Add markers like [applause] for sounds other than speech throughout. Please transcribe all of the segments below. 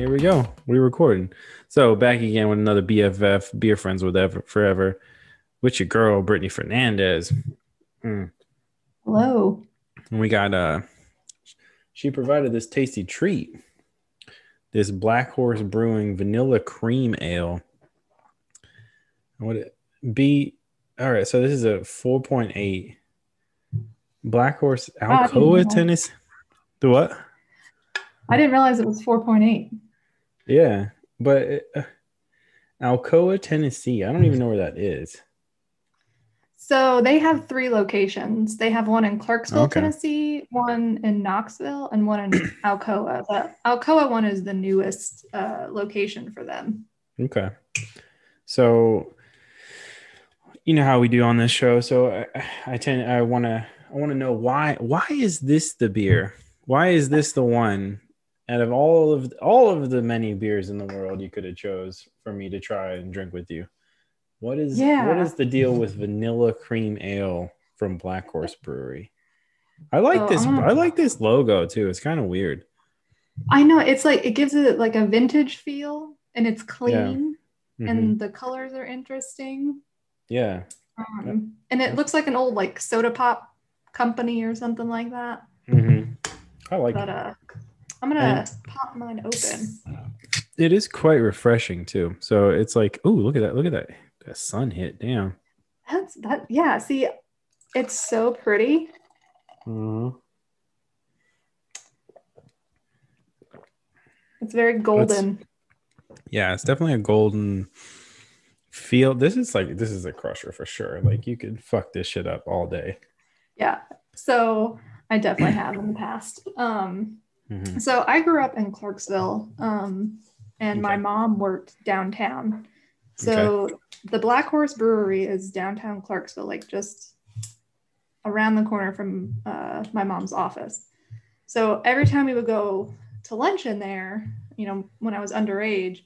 here we go. We're recording. So back again with another BFF, beer friends with ever forever, with your girl Brittany Fernandez. Mm. Hello. And we got uh, she provided this tasty treat. This Black Horse Brewing Vanilla Cream Ale. What it be? All right, so this is a four point eight. Black Horse Alcoa. Tennessee. The what? I didn't realize it was 4.8. Yeah, but it, uh, Alcoa, Tennessee. I don't even know where that is. So they have three locations. They have one in Clarksville, Okay. Tennessee, one in Knoxville, and one in [clears throat] Alcoa. The Alcoa one is the newest uh, location for them. Okay. So, you know how we do on this show. So I, I tend I want to I want to know why why is this the beer? Why is this the one out of all of all of the many beers in the world you could have chose for me to try and drink with you? What is Yeah. what is the deal with vanilla cream ale from Black Horse Brewery? I like Oh, this. I'm I like this logo too. It's kind of weird. I know it's like it gives it like a vintage feel, and it's clean, Mhm. and the colors are interesting. yeah. Um, and it looks like an old like soda pop company or something like that. hmm I like But it. uh, I'm gonna pop mine open. It is quite refreshing too. So it's like, oh, look at that! Look at that! That sun hit. Damn. That's that. Yeah. See, it's so pretty. Uh, It's very golden. yeah, it's definitely a golden feel. This is like this is a crusher for sure. Like you could fuck this shit up all day. Yeah. So I definitely have in the past. Um, Mhm. so I grew up in Clarksville, um, and my mom worked downtown. So the Black Horse Brewery is downtown Clarksville, like just around the corner from uh, my mom's office. So every time we would go to lunch in there, you know, when I was underage,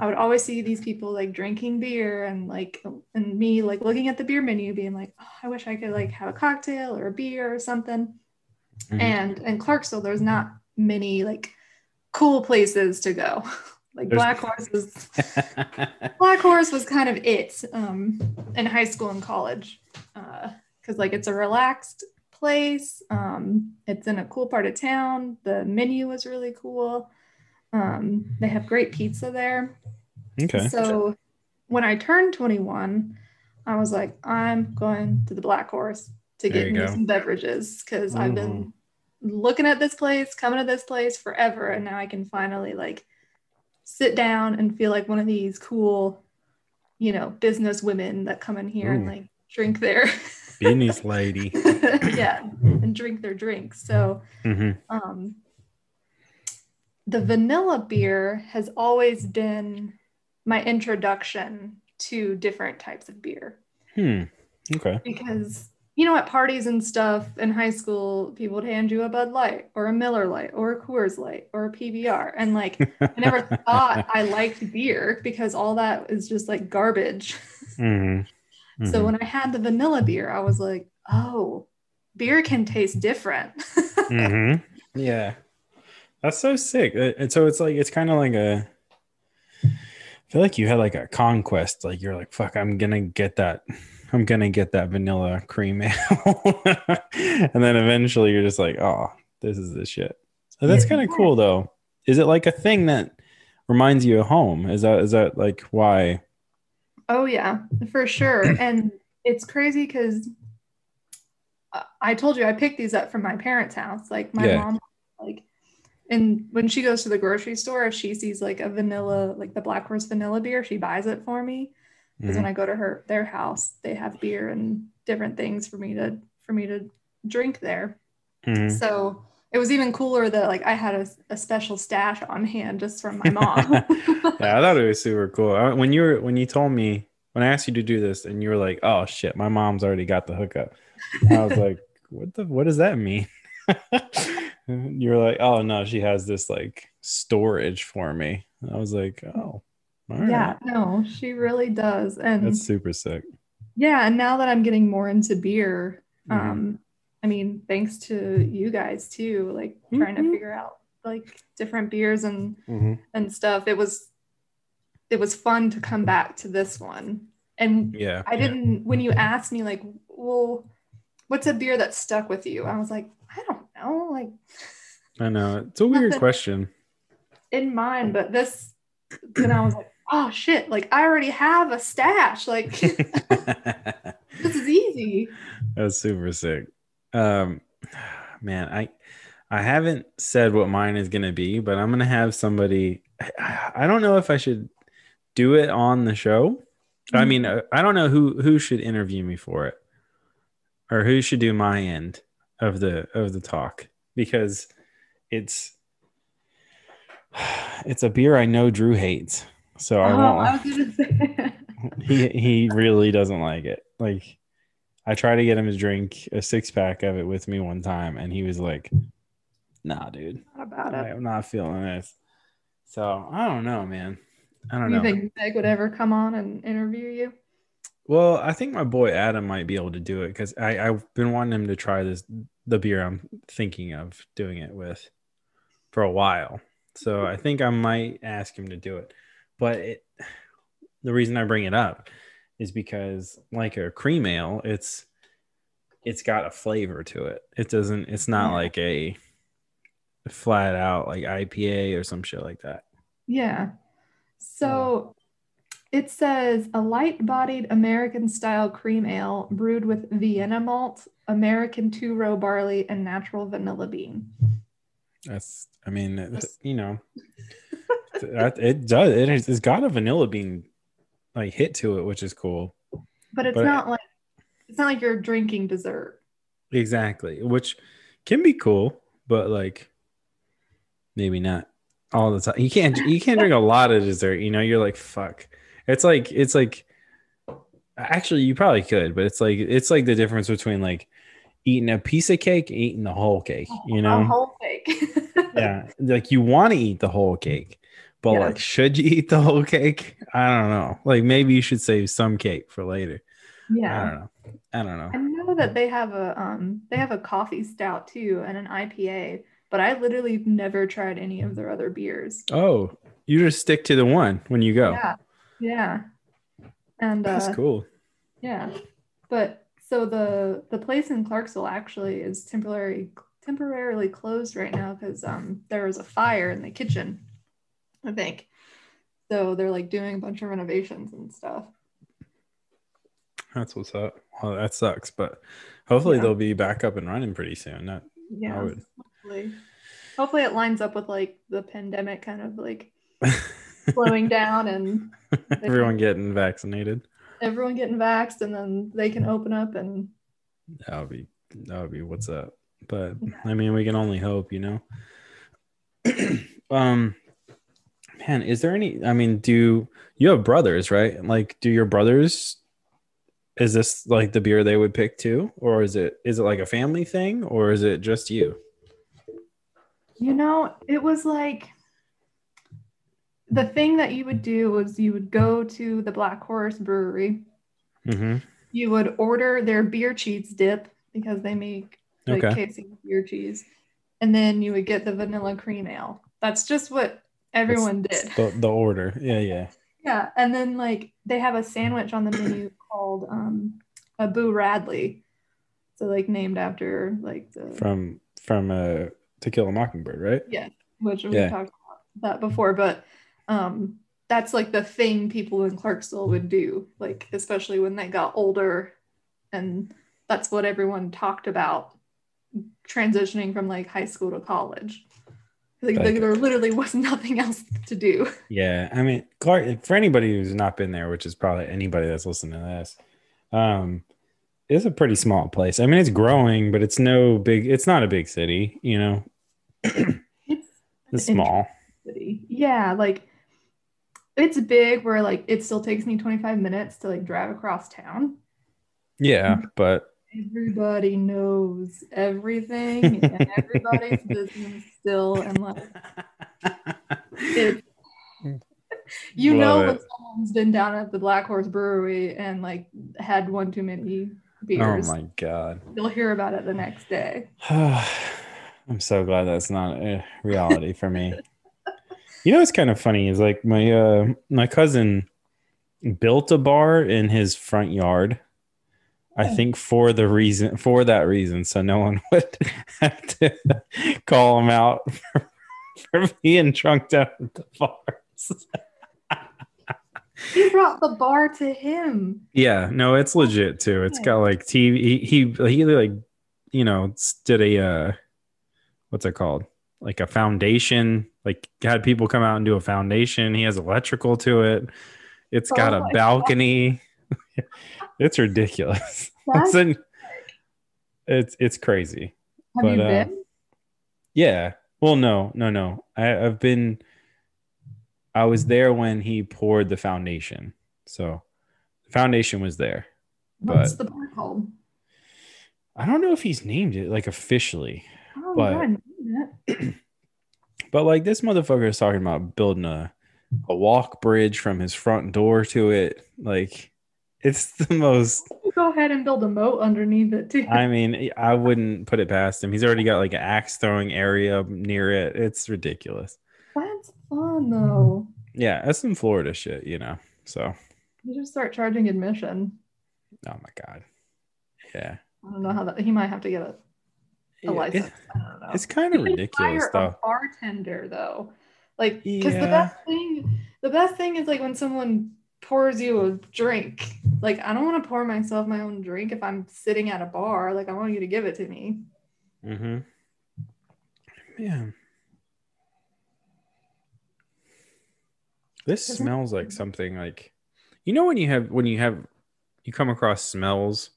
I would always see these people like drinking beer and like and me like looking at the beer menu being like, oh, I wish I could like have a cocktail or a beer or something. Mhm. And in Clarksville, there's not many like cool places to go. [laughs] like There's- Black Horse was [laughs] Black Horse was kind of it um, in high school and college because like it's a relaxed place. Um, it's in a cool part of town. The menu was really cool. Um, they have great pizza there. okay. So when I turned 21, I was like, I'm going to the Black Horse to There get me go. some beverages because I've been looking at this place, coming to this place forever, and now I can finally like sit down and feel like one of these cool, you know, business women that come in here and like drink their [laughs] Beanie's lady. [laughs] yeah and drink their drinks. So hmm um, the vanilla beer has always been my introduction to different types of beer Hmm. Okay. because you know at parties and stuff in high school people would hand you a bud light or a miller light or a coors light or a pbr and like i never [laughs] thought i liked beer because all that is just like garbage hmm [laughs] so when i had the vanilla beer i was like oh beer can taste different hmm [laughs] Yeah. That's so sick. Uh, And so it's like it's kind of like a I feel like you had like a conquest. Like you're like, fuck, I'm gonna get that. I'm gonna get that vanilla cream ale. [laughs] and then eventually you're just like, oh, this is the shit. So that's Yeah. kind of cool though. Is it like a thing that reminds you of home? Is that is that like why? Oh yeah, for sure. [clears throat] and it's crazy because uh, I told you I picked these up from my parents' house. Like my Yeah. mom, like, and when she goes to the grocery store, if she sees like a vanilla, like the Black Horse vanilla beer, she buys it for me. Because Mhm. when I go to her their house, they have beer and different things for me to for me to drink there. Mhm. So it was even cooler that like I had a, a special stash on hand just from my [laughs] mom. yeah, I thought it was super cool. When you were when you told me when I asked you to do this, and you were like, "Oh shit, my mom's already got the hookup," I was [laughs] like, "What the? What does that mean?" [laughs] you were like, "Oh no, she has this like storage for me." I was like, "Oh, all right. yeah, no, she really does. And that's super sick." yeah, and now that I'm getting more into beer, Mhm. um, I mean, thanks to you guys too, like trying to Mhm. figure out like different beers and hmm and stuff. It was it was fun to come back to this one. And Yeah. I didn't when you asked me like, well, what's a beer that stuck with you? I was like, I don't know, like I know. It's a weird question. in mind, but this then I was like, oh shit, like I already have a stash. Like [laughs] this is easy. That's super sick. Um, man, I I haven't said what mine is gonna be, but I'm gonna have somebody. I, I don't know if I should do it on the show. I Mhm. mean, uh, I don't know who who should interview me for it, or who should do my end of the of the talk because it's [sighs] it's a beer I know Drew hates, so I Oh, won't. I was [laughs] he he really doesn't like it. Like I tried to get him to drink a six pack of it with me one time, and he was like, "Nah, dude, not about I it. am not feeling this." So I don't know, man. I don't You know. think Meg would ever come on and interview you? well, I think my boy Adam might be able to do it because I've been wanting him to try this the beer I'm thinking of doing it with for a while. So I think I might ask him to do it. But it, the reason I bring it up is because like a cream ale, it's it's got a flavor to it. It doesn't it's not Yeah. like a flat out like IPA or some shit like that. Yeah. So it says a light bodied American style cream ale brewed with Vienna malt, American two row barley, and natural vanilla bean. That's I mean, you know, it does it has, it's got a vanilla bean like hit to it, which is cool. But it's But- not like it's not like you're drinking dessert. Exactly, which can be cool, but like maybe not all the time. You can't you can't drink a lot of dessert. You know, you're like fuck. It's like it's like actually you probably could, but it's like it's like the difference between like eating a piece of cake, eating the whole cake. You know, A whole cake. [laughs] yeah, like you want to eat the whole cake, but Yeah. like should you eat the whole cake? I don't know. Like maybe you should save some cake for later. Yeah. I don't know. I don't know. I know that they have a um they have a coffee stout too and an IPA, but I literally never tried any of their other beers. Oh, you just stick to the one when you go. Yeah. Yeah. And That's uh, cool. Yeah, but so the the place in Clarksville actually is temporarily temporarily closed right now because um there was a fire in the kitchen, I think. So they're like doing a bunch of renovations and stuff. That's what's up. Well, that sucks, but hopefully Yeah. they'll be back up and running pretty soon. Not Yeah, would- hopefully. Hopefully it lines up with like the pandemic kind of like [laughs] slowing down and [laughs] everyone getting vaccinated. everyone getting vaxxed and then they can open up and That would be that would be what's up. But I mean, we can only hope, you know. [clears throat] um, man, is there any? I mean, do you have brothers, right? Like, do your brothers? Is this like the beer they would pick too, or is it is it like a family thing, or is it just you? You know, it was like the thing that you would do was you would go to the Black Horse Brewery, Mm-hmm. you would order their beer cheese dip because they make like Okay. KFC beer cheese, and then you would get the vanilla cream ale. That's just what everyone did. The, the order, yeah, yeah. Yeah, and then like they have a sandwich on the menu called um, a Boo Radley, so like named after like the From from uh, To Kill a Mockingbird, right? Yeah, which we Yeah. talked about that before, but um, that's like the thing people in Clarksville would do, like especially when they got older, and that's what everyone talked about transitioning from like high school to college. Like, Like- there literally was [laughs] nothing else to do. Yeah, I mean, Clark. For anybody who's not been there, which is probably anybody that's listening to this, um, it's a pretty small place. I mean, it's growing, but it's no big. It's not a big city, you know. [clears throat] It's It's small. city. Yeah, like it's big where like it still takes me 25 minutes to like drive across town. Yeah, but everybody knows everything and everybody's [laughs] business still and like it, [laughs] you know Love when someone's been down at the black horse brewery and like had one too many beers oh my god. you'll hear about it the next day [sighs] I'm so glad that's not a reality for me. You know what's kind of funny is like my uh my cousin built a bar in his front yard. I think for the reason for that reason, so no one [laughs] would have to call him out [laughs] for, for being drunk down at the bars. He brought the bar to him. Yeah, no, it's legit too. It's got like TV. He he, he like you know did a uh, what's it called? Like a foundation. Like had people come out and do a foundation. He has electrical to it. It's got Oh a balcony. [laughs] it's ridiculous. [laughs] It's, it's it's crazy. Have But, you uh, been? Yeah. Well, no, no, no. I, I've been. I was there when he poured the foundation, so the foundation was there. What's but- the bar called? I don't know if he's named it like officially, Oh, but- yeah, I knew that. [clears throat] but like this motherfucker is talking about building a a walk bridge from his front door to it. Like it's the most. Go ahead and build a moat underneath it too. I mean, I wouldn't put it past him. He's already got like an axe throwing area near it. It's ridiculous. That's fun though. Yeah, that's some Florida shit, you know. So, You just start charging admission. oh my god, yeah, I don't know how that. He might have to get a, a Yeah, license. it- I don't know. it's kind of ridiculous hire though. A bartender though, like because the best thing, the best thing is like when someone pours you a drink. Like I don't want to pour myself my own drink if I'm sitting at a bar. Like I want you to give it to me. Mm-hmm. Man. This Doesn't- smells like something like you know when you have when you have you come across smells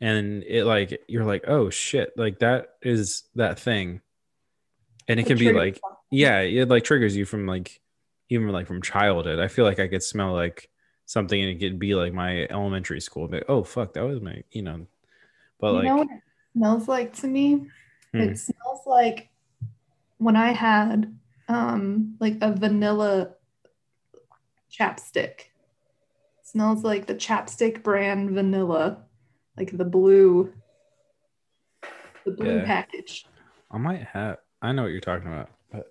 and it like you're like, oh shit, like that is that thing. And it The can be like yeah, it like triggers you from like even like from childhood. I feel like I could smell like something and it could be like my elementary school. But oh fuck, that was my you know. But you like know what it smells like to me? Hmm. It smells like when I had um like a vanilla chapstick. smells like the chapstick brand vanilla, like the blue the blue Yeah. package. I might have. I know what you're talking about, but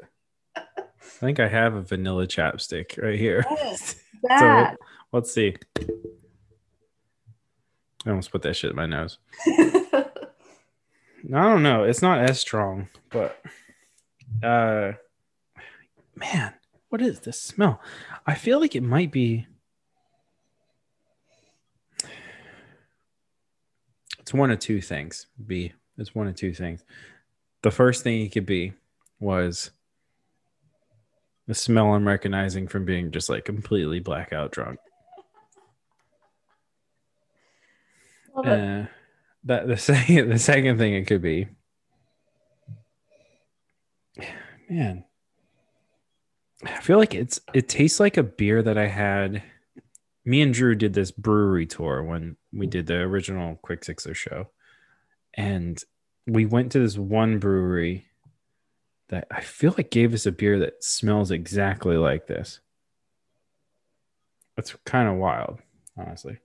I think I have a vanilla chapstick right here. Yes. [laughs] That. Let's see. I almost put that shit in my nose. [laughs] I don't know. It's not as strong, but uh, man, what is this smell? I feel like it might be. It's one of two things. B. It's one of two things. The first thing it could be was the smell I'm recognizing from being just like completely blackout drunk. Uh, that the [laughs] second the second thing it could be, [sighs] man, I feel like it's it tastes like a beer that I had. Me and Drew did this brewery tour when we did the original Quick Sixer show, and we went to this one brewery that I feel like gave us a beer that smells exactly like this. That's kind of wild, honestly.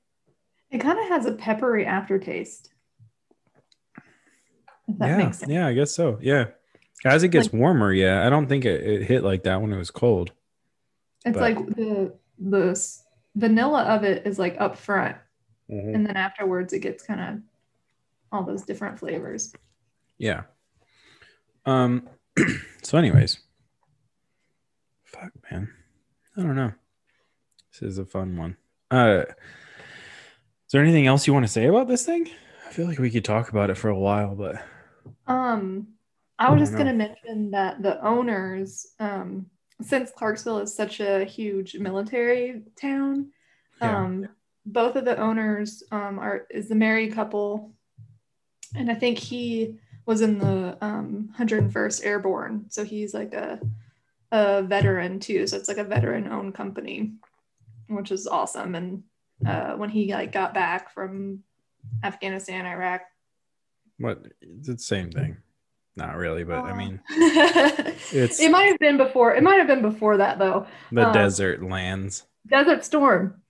It kind of has a peppery aftertaste. Yeah, yeah, I guess so. Yeah, as it gets warmer, yeah, I don't think it, it hit like that when it was cold. It's but- like the the vanilla of it is like up front, Mm-hmm. and then afterwards it gets kind of all those different flavors. Yeah. Um. [clears throat] so, anyways, fuck, man, I don't know. This is a fun one. Uh, is there anything else you want to say about this thing? I feel like we could talk about it for a while, but Um, I was I just gonna mention that the owners, um, since Clarksville is such a huge military town, Yeah. um, both of the owners um, are is the married couple, and I think he was in the um, 101st Airborne, so he's like a a veteran too. So it's like a veteran-owned company, which is awesome. And uh, when he like got back from Afghanistan, Iraq, what? It's the same thing. Not really, but I mean, [laughs] it's it might have been before. It might have been before that though. the uh, desert lands. Desert Storm.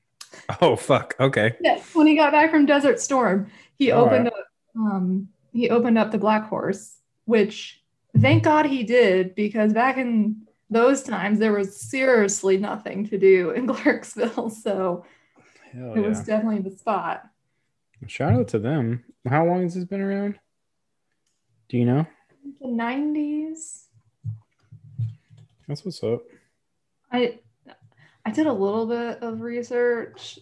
Oh fuck. Okay. Yes, when he got back from Desert Storm, he All opened up. Um, he opened up the Black Horse, which thank God he did because back in those times there was seriously nothing to do in [laughs] Clarksville. So Hell it was definitely the spot. Shout out to them. How long has this been around? Do you know? The 90s. That's what's up. I I did a little bit of research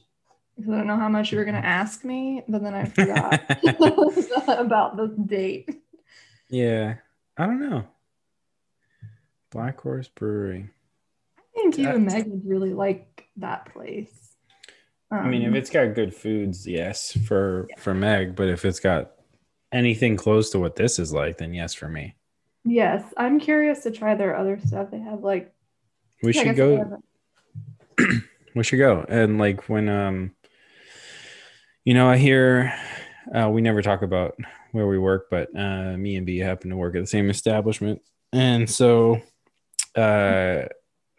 because I don't know how much you were gonna ask me, but then I [laughs] forgot [laughs] about the date. yeah. I don't know. Black Horse Brewery. I think you and Meg would really like that place. I mean, if Um, it's got good foods, yes, for for Meg. But if it's got anything close to what this is like, then yes for me. yes, I'm curious to try their other stuff. They have like We should go. [clears throat] we should go and like when um you know i hear uh we never talk about where we work but uh me and b happen to work at the same establishment and so uh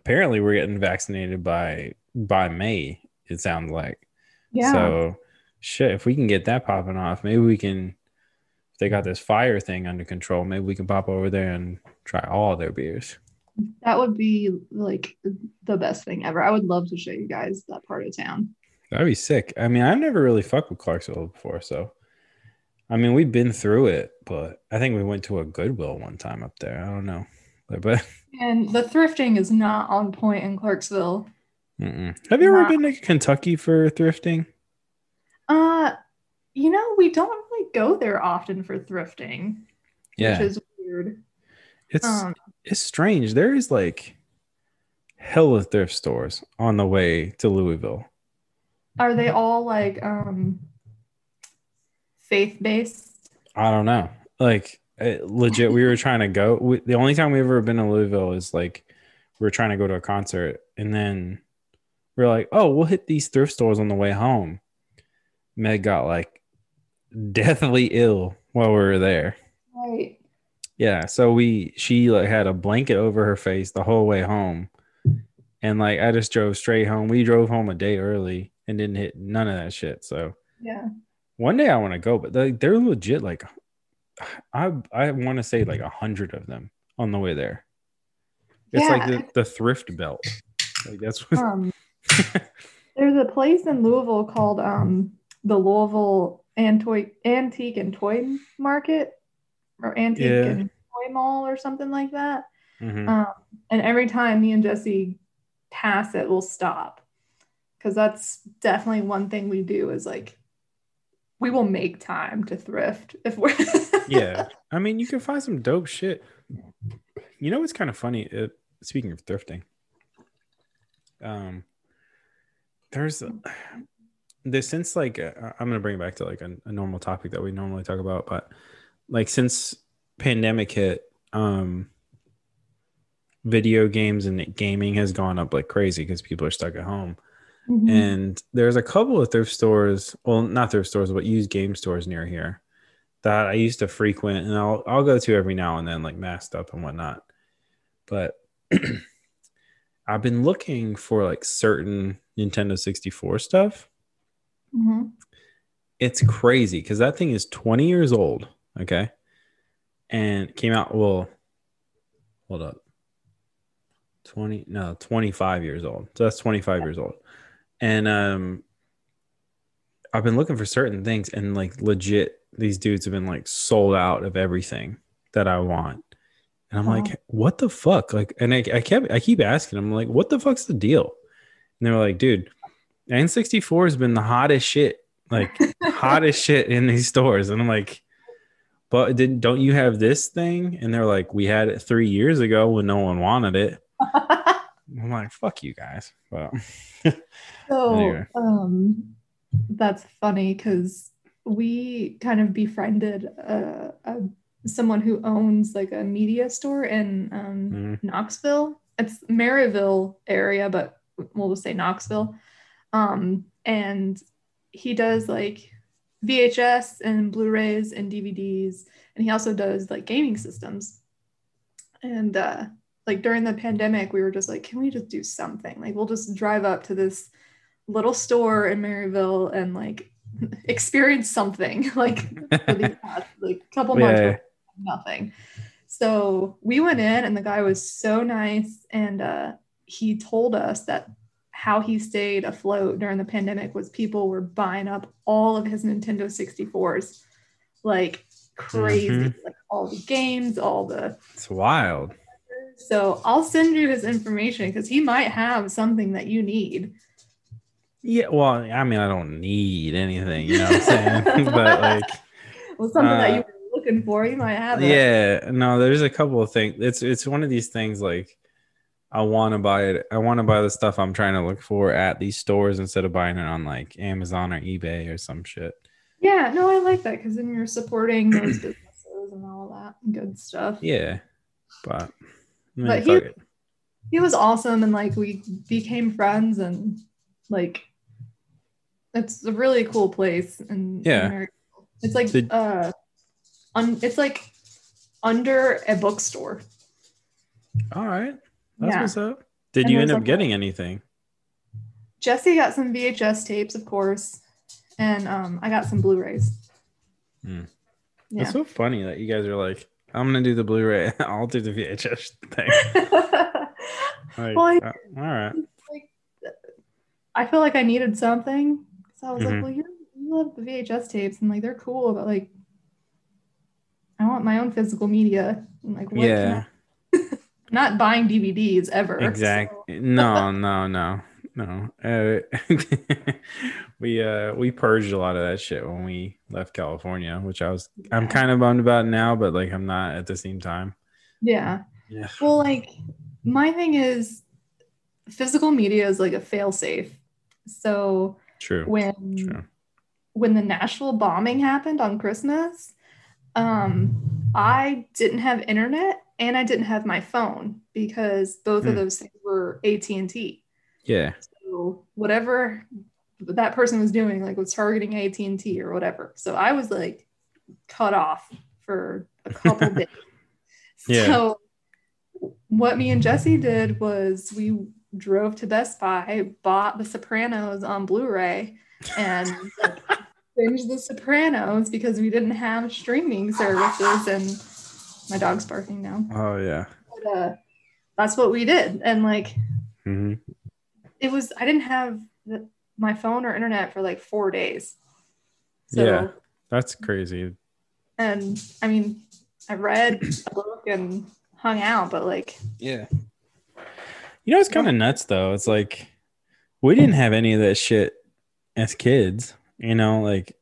apparently we're getting vaccinated by by may it sounds like Yeah. so shit if we can get that popping off maybe we can if they got this fire thing under control maybe we can pop over there and try all their beers That would be like the best thing ever. I would love to show you guys that part of town. That'd be sick. I mean, I've never really fucked with Clarksville before, so I mean, we've been through it, but I think we went to a Goodwill one time up there. I don't know, but, [laughs] And the thrifting is not on point in Clarksville. mm-mm. have you ever been to Kentucky for thrifting? Uh, you know, we don't really go there often for thrifting, Yeah, which is weird. it's Um, it's strange. There is like hella thrift stores on the way to Louisville. Are they all like um faith based? I don't know. Like uh, legit, we were [laughs] trying to go. We, the only time we've ever been to Louisville is like we were trying to go to a concert, and then we are like, "Oh, we'll hit these thrift stores on the way home." Meg got like deathly ill while we were there. Right. Yeah, so we she like had a blanket over her face the whole way home, and like I just drove straight home. We drove home a day early and didn't hit none of that shit. So Yeah. one day I want to go, but they, they're legit. Like, I I want to say like a hundred of them on the way there. It's like the, the thrift belt. Like that's what. Um, [laughs] there's a place in Louisville called um the Louisville Antoi- Antique and Toy Market or Antique Yeah. and Toy Mall or something like that. Mhm. Um, and every time me and Jesse pass it, we'll stop because that's definitely one thing we do is like we will make time to thrift if we're [laughs] yeah, I mean, you can find some dope shit. You know what's kind of funny? Uh speaking of thrifting, um, there's this since like uh, I'm gonna bring it back to like a, a normal topic that we normally talk about, but like since pandemic hit, um, video games and gaming has gone up like crazy because people are stuck at home. Mhm. And there's a couple of thrift stores, well, not thrift stores, but used game stores near here that I used to frequent and I'll I'll go to every now and then, like masked up and whatnot. But [clears throat] I've been looking for like certain Nintendo 64 stuff. Mhm. It's crazy because that thing is 20 years old. Okay. And came out, well, hold up. 20, no, 25 years old. So that's 25 years old. And um I've been looking for certain things and like legit these dudes have been like sold out of everything that I want. And I'm Wow. like, what the fuck? Like, and I, I kept I keep asking them like, what the fuck's the deal? And they were like, dude, N64 has been the hottest shit, like [laughs] hottest shit in these stores. And I'm like, but did don't you have this thing? And they're like, we had it three years ago when no one wanted it. [laughs] I'm like, fuck you guys. Well, [laughs] so Anyway. um that's funny because we kind of befriended uh, a, someone who owns like a media store in um, mhm. Knoxville. It's Maryville area, but we'll just say Knoxville. Um, and he does like VHS and Blu-rays and DVDs, and he also does like gaming systems. And uh, like during the pandemic, we were just like, can we just do something? Like we'll just drive up to this little store in Maryville and like [laughs] experience something [laughs] like for the [laughs] past like couple months Yeah. nothing. So we went in, and the guy was so nice, and uh, he told us that how he stayed afloat during the pandemic was people were buying up all of his Nintendo 64s, like crazy, Mhm. like all the games, all the. It's wild. So I'll send you his information because he might have something that you need. Yeah, well, I mean, I don't need anything, you know what I'm saying? [laughs] but like, Well, something that Uh, you were looking for, you might have it. yeah, no, there's a couple of things. It's it's one of these things like I want to buy it. I want to buy the stuff I'm trying to look for at these stores instead of buying it on like Amazon or eBay or some shit. Yeah, no, I like that because then you're supporting those [clears throat] businesses and all that good stuff. Yeah, but But he- it. He was awesome and like we became friends and like it's a really cool place and Yeah. it's like Did- uh un, it's like under a bookstore. all right, that's Yeah. what's up. Did And you end up like getting anything? Jesse got some VHS tapes, of course, and um I got some Blu-rays. Hmm. Yeah. It's so funny that you guys are like, I'm gonna do the Blu-ray. [laughs] I'll do the VHS thing. [laughs] Like, Well, I- uh, all right. like I feel like I needed something. So I was Mhm. like, well, you love the VHS tapes and like they're cool, but like I want my own physical media. And like what Yeah. I- [laughs] not buying DVDs ever. so- Exactly. No, no, no, no. Uh, [laughs] we uh we purged a lot of that shit when we left California, which I was I'm kind of bummed about now, but like I'm not at the same time. yeah. Yeah. Well, like my thing is physical media is like a fail safe. So True. when True. when the Nashville bombing happened on Christmas, um, I didn't have internet and I didn't have my phone because both of Hmm. those things were AT and T. Yeah. So whatever that person was doing, like was targeting AT and T or whatever. So I was like cut off for a couple [laughs] days. Yeah. So what me and Jesse did was we drove to Best Buy, bought The Sopranos on Blu-ray, and like, [laughs] binged The Sopranos because we didn't have streaming services. And my dog's barking now. Oh yeah. But, uh, that's what we did, and like hmm it was. I didn't have the, my phone or internet for like four days. So, Yeah. That's crazy. and I mean, I read a book and hung out, but like Yeah. You know, it's kind of nuts though. It's like we didn't have any of that shit as kids. You know, like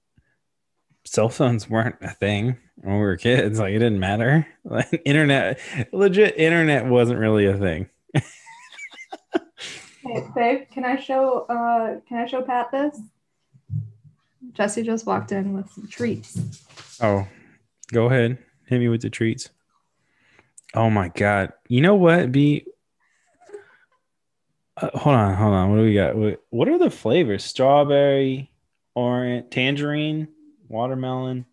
cell phones weren't a thing when we were kids. Like it didn't matter. [laughs] Like internet, legit internet wasn't really a thing. Hey, babe, can I show uh can I show Pat this? Jesse just walked in with some treats. Oh, go ahead. Hit me with the treats. Oh my god. You know what? Be uh, hold on, hold on. What do we got? What, what are the flavors? Strawberry, orange, tangerine, watermelon,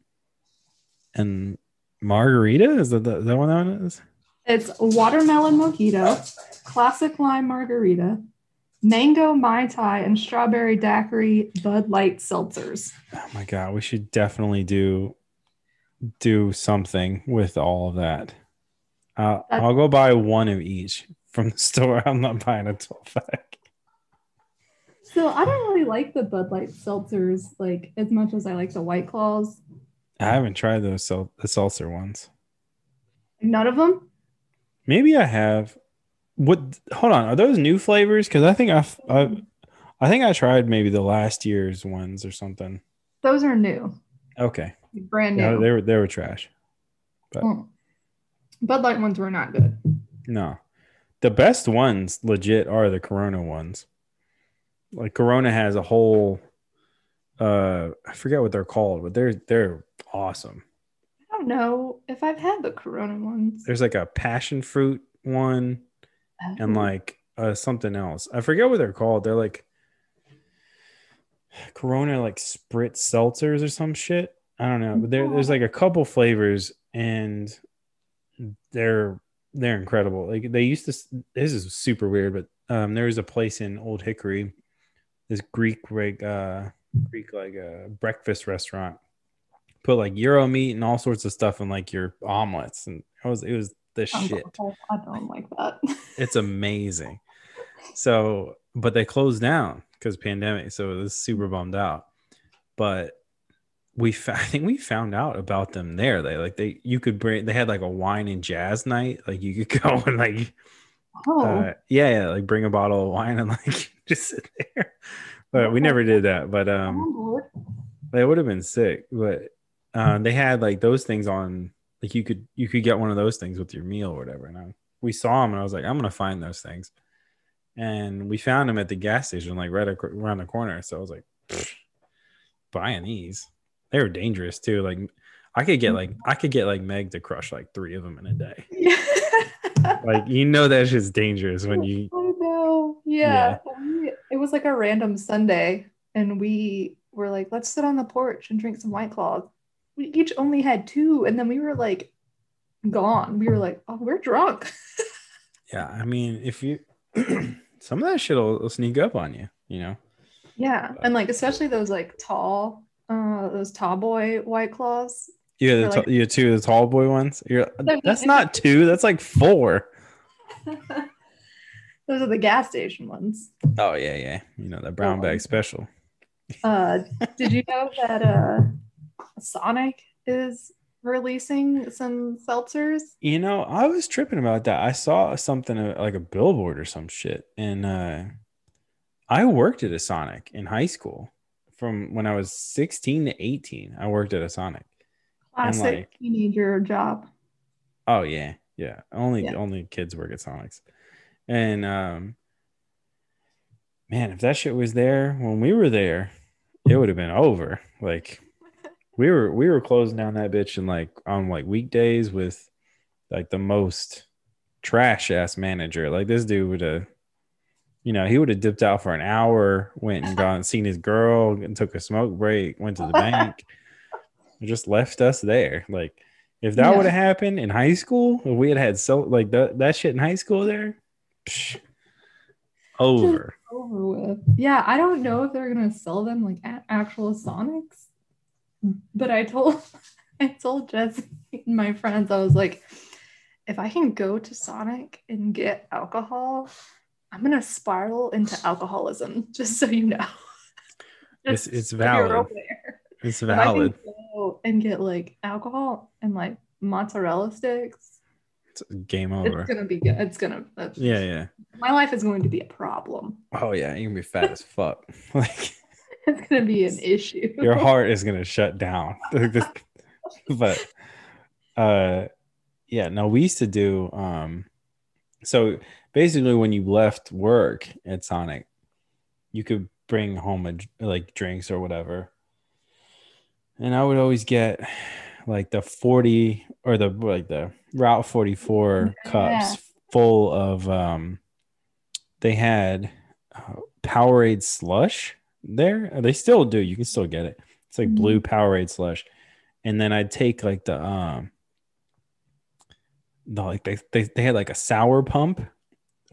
and margarita. Is that the, that what that one is? It's watermelon mojito, classic lime margarita, mango mai tai, and strawberry daiquiri Bud Light seltzers. Oh my god, we should definitely do do something with all of that. Uh, I'll go buy one of each from the [laughs] store. I'm not buying a 12 pack. So I don't really like the Bud Light seltzers like as much as I like the White Claws. I haven't tried those sel- the seltzer ones. None of them. Maybe I have. What? Hold on. Are those new flavors? Because I think I've, I, I think I tried maybe the last year's ones or something. Those are new, Okay. brand new. Yeah, they were they were trash. Mm. Bud Light ones were not good. No, the best ones legit are the Corona ones. Like Corona has a whole, uh, I forget what they're called, but they're they're awesome. I don't know if I've had the Corona ones. There's like a passion fruit one and Oh. like uh something else. I forget what they're called. They're like Corona like spritz seltzers or some shit. I don't know, but there, there's like a couple flavors and they're they're incredible. Like they used to. This is super weird, but um, there was a place in Old Hickory, this Greek like uh Greek like uh breakfast restaurant put like gyro meat and all sorts of stuff in like your omelets, and it was it was the shit. I don't like that. It's amazing. [laughs] So, but they closed down because pandemic, so it was super bummed out. But we, fa- [laughs] I think we found out about them there. They like they you could bring. They had like a wine and jazz night. Like you could [laughs] go and like Oh, uh, yeah, yeah, like bring a bottle of wine and like just sit there. But we never did that. But um, on board. it would have been sick. But uh, they had like those things on. Like you could you could get one of those things with your meal or whatever. And I, we saw them, and I was like, I'm gonna find those things. And we found them at the gas station, like right ac- around the corner. So I was like, buying these. They were dangerous too. Like I could get like I could get like Meg to crush like three of them in a day. [laughs] Like you know that shit's dangerous when you [laughs] I know. Yeah. We- it was like a random Sunday, and we were like, let's sit on the porch and drink some White Claws. We each only had two, and then we were like, gone. We were like, oh, we're drunk. [laughs] Yeah, I mean, if you [clears throat] some of that shit will, will sneak up on you, you know. yeah. And like, especially those like tall, uh, those tall boy White Claws. Yeah, the Or, like- t- you two of the tall boy ones. You're [laughs] that's not two. That's like four. [laughs] those are the gas station ones. Oh yeah, yeah. You know that brown Oh. bag special. Uh, did you know that uh, Sonic is releasing some seltzers? You know, I was tripping about that. I saw something uh, like a billboard or some shit, and uh, I worked at a Sonic in high school. From when I was 16 to 18, I worked at a Sonic. Classic like- teenager job. Oh yeah, yeah. Only Yeah. only kids work at Sonics. And um man, if that shit was there when we were there, it would have been over. Like we were we were closing down that bitch and like on like weekdays with like the most trash ass manager. Like this dude would have you know, he would have dipped out for an hour, went and gone and seen his girl and took a smoke break, went to the [laughs] bank, just left us there. Like if that Yeah. would have happened in high school, if we had had so like that that shit in high school there, psh, over. Over with. Yeah, I don't know if they're gonna sell them like at actual Sonics, but I told [laughs] I told Jesse and my friends I was like, if I can go to Sonic and get alcohol, I'm gonna spiral into alcoholism. [laughs] Just so you know. It's- it's valid. It's If I can valid. go and get like alcohol and like mozzarella sticks, It's game over. it's gonna be good. It's gonna. Yeah, yeah. My life is going to be a problem. Oh yeah, you're gonna be fat as fuck. [laughs] Like [laughs] It's gonna be an issue. your [laughs] heart is gonna shut down. [laughs] but uh yeah, no, we used to do um so basically when you left work at Sonic, you could bring home a, like drinks or whatever. And I would always get like the 40 or the like the Route 44 Yeah. cups full of um they had uh, Powerade slush there. They still do. You can still get it. It's like blue Powerade slush. And then I'd take like the um the like they, they they had like a sour pump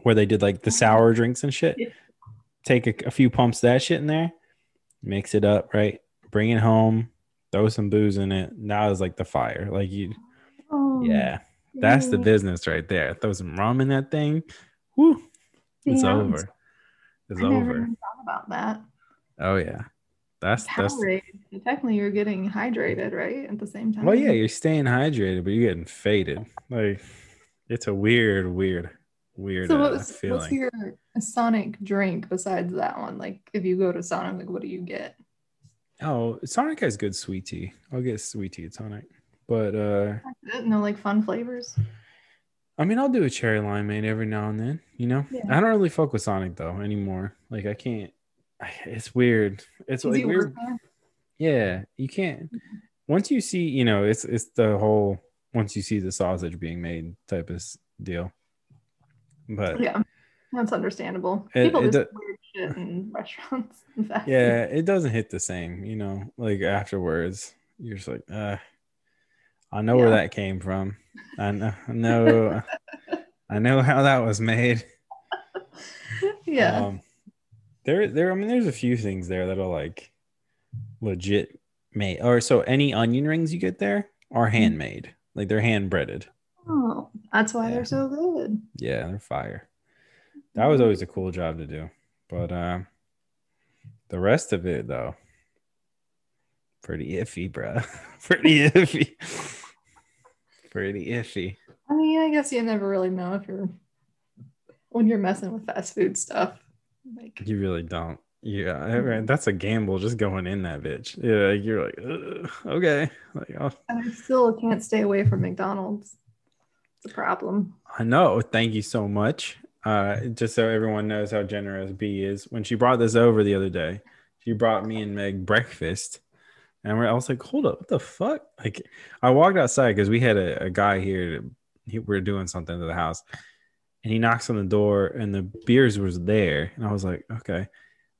where they did like the sour drinks and shit. Take a, a few pumps of that shit in there, mix it up, right? Bring it home, throw some booze in it. Now it's like the fire. Like you Oh, yeah, that's the business right there. Throw some rum in that thing. Whoo, it's Yeah, over. It's I never over. about that. Oh yeah. That's that's Powerade. Technically, you're getting hydrated, right? At the same time. well, yeah, you're staying hydrated, but you're getting faded. Like it's a weird, weird, weird So uh, what's, what's your Sonic drink besides that one? Like, if you go to Sonic, like, what do you get? Oh, Sonic has good sweet tea. I'll get sweet tea at Sonic. But uh No, like fun flavors. I mean I'll do a cherry limeade every now and then, you know? Yeah. I don't really fuck with Sonic though anymore. Like I can't [sighs] it's weird. It's like weird. Yeah, you can't. Once you see, you know, it's it's the whole once you see the sausage being made type of deal. But yeah. Yeah, that's understandable. It- People it just do- weird shit in [laughs] restaurants. fast food. it doesn't hit the same, you know. Like afterwards, you're just like, uh, I know where that came from. I know, I know, [laughs] I know how that was made. [laughs] yeah. Um, there, there. I mean, there's a few things there that are like legit made. Or so any onion rings you get there are handmade, like they're hand breaded. Oh, that's why Yeah. they're so good. Yeah, they're fire. That was always a cool job to do. But uh the rest of it though, pretty iffy, bro. [laughs] pretty iffy. pretty iffy. I mean, I guess you never really know if you're when you're messing with fast food stuff. Like, You really don't. Yeah, I mean, that's a gamble just going in that bitch. Yeah, you're like, okay. Like, oh, and I still can't stay away from McDonald's. It's a problem. I know. Thank you so much. Uh, just so everyone knows how generous B is. When she brought this over the other day, she brought me and Meg breakfast, and we're, I was like, "Hold up, what the fuck?" Like, I walked outside because we had a, a guy here. To, he, we are doing something to the house, and he knocks on the door, and the beers was there, and I was like, "Okay."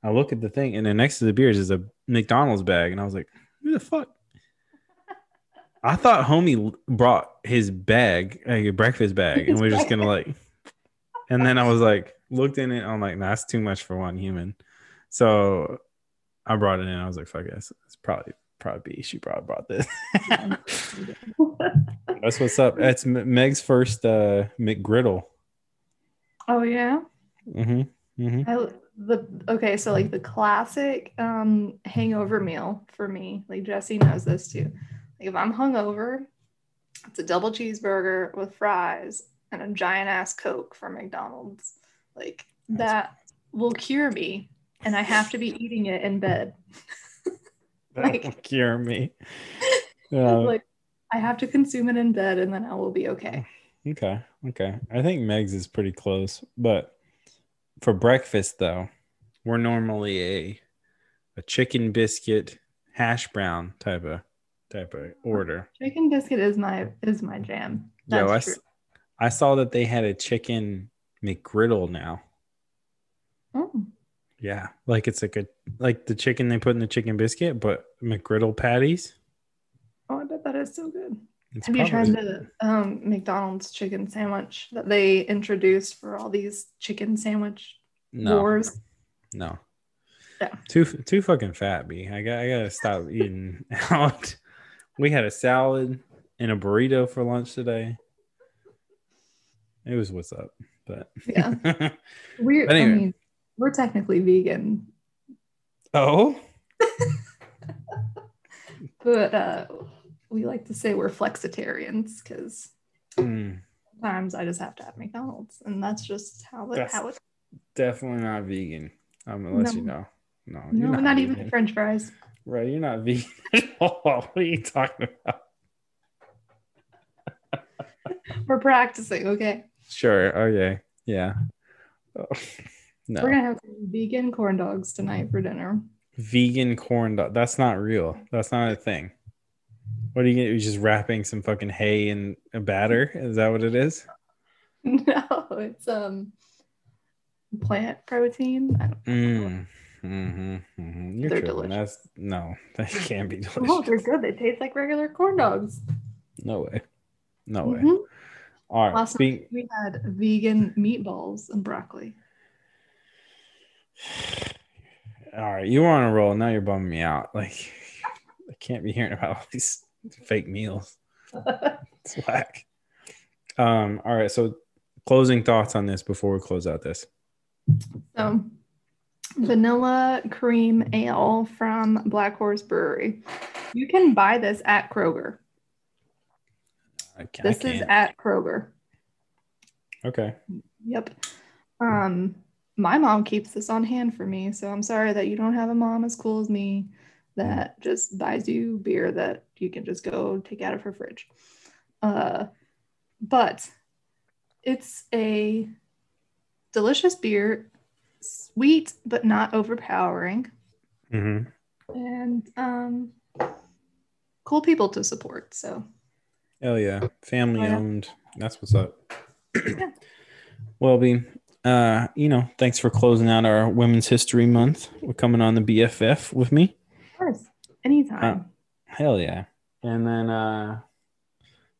I look at the thing, and then next to the beers is a McDonald's bag, and I was like, "Who the fuck?" [laughs] I thought homie brought his bag, like a breakfast bag, and we're just gonna like. And then I was like, looked in it. I'm like, nah, that's too much for one human. So I brought it in. I was like, fuck this. It's probably probably she probably brought this. [laughs] that's what's up. That's Meg's first uh McGriddle. Oh yeah. Mm-hmm. Mm-hmm. I, the okay, so like the classic um hangover meal for me, like Jesse knows this too. Like if I'm hungover, it's a double cheeseburger with fries and a giant ass Coke from McDonald's. Like that will cure me, and I have to be eating it in bed. [laughs] That Like- will cure me. [laughs] Uh, like I have to consume it in bed, and then I will be okay. Okay. Okay. I think Meg's is pretty close, but for breakfast though, we're normally a a chicken biscuit hash brown type of type of order. Chicken biscuit is my is my jam. Yo, I, true. I saw that they had a chicken McGriddle now. Mm. Yeah, like it's like a like the chicken they put in the chicken biscuit, but McGriddle patties. Oh, I bet that is so good. It's Have you tried the um, McDonald's chicken sandwich that they introduced for all these chicken sandwich no, wars? no. Yeah. Too too fucking fat, B. I got I gotta stop eating [laughs] out. We had a salad and a burrito for lunch today. It was what's up, but Yeah. [laughs] We're But I mean, we're technically vegan, oh, [laughs] but uh, we like to say we're flexitarians because Hmm, sometimes I just have to have McDonald's, and that's just how it That's- how it. definitely not vegan. I'm gonna let No. you know. No, No, you're not, even. French fries. Right, you're not vegan [laughs] at all. What are you talking about? We're practicing, okay? Sure. Okay. Yeah. Oh, [laughs] no. We're gonna have vegan corn dogs tonight for dinner. Vegan corn dog. That's not real. That's not a thing. What are you gonna You're just wrapping some fucking hay in a batter? Is that what it is? [laughs] No, it's um plant protein. I don't Mm. Mm-hmm, mm-hmm. You're They're tripping. delicious. That's no, [laughs] that can't be delicious. [laughs] Oh, they're good. They taste like regular corn dogs. No way. No way. Mhm. All right. Last Speak, night we had vegan meatballs and broccoli. [sighs] all right. You were on a roll. Now you're bumming me out. Like I can't be hearing about all these fake meals. [laughs] It's whack. Um, all right. So closing thoughts on this before we close out this. so, vanilla cream ale from Black Horse Brewery. You can buy this at Kroger. This is at Kroger. okay. Yep. Um, my mom keeps this on hand for me, so I'm sorry that you don't have a mom as cool as me that just buys you beer that you can just go take out of her fridge. Uh, but it's a delicious beer, sweet but not overpowering, Mm-hmm. and um, cool people to support. So Hell yeah. Family Oh, yeah. owned. That's what's up. Yeah. [clears throat] Well, B, uh, you know, thanks for closing out our Women's History Month. We're coming on the BFF with me. of course, anytime. Hell yeah. And then, uh,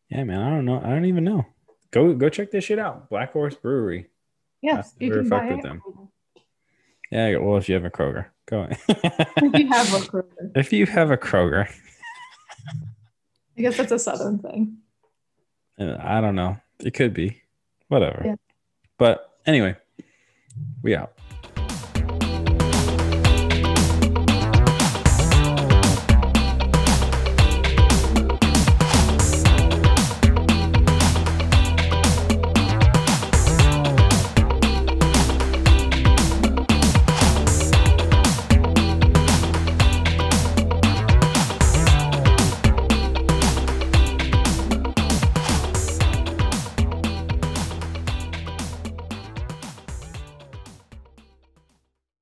yeah, man, I don't know. I don't even know. Go go check this shit out. Black Horse Brewery. Yes, you can buy with them. Yeah, well, if you have a Kroger, go. [laughs] if you have a Kroger. If you have a Kroger. I guess that's a southern thing. Uh, I don't know. It could be. Whatever. Yeah. But anyway, we out.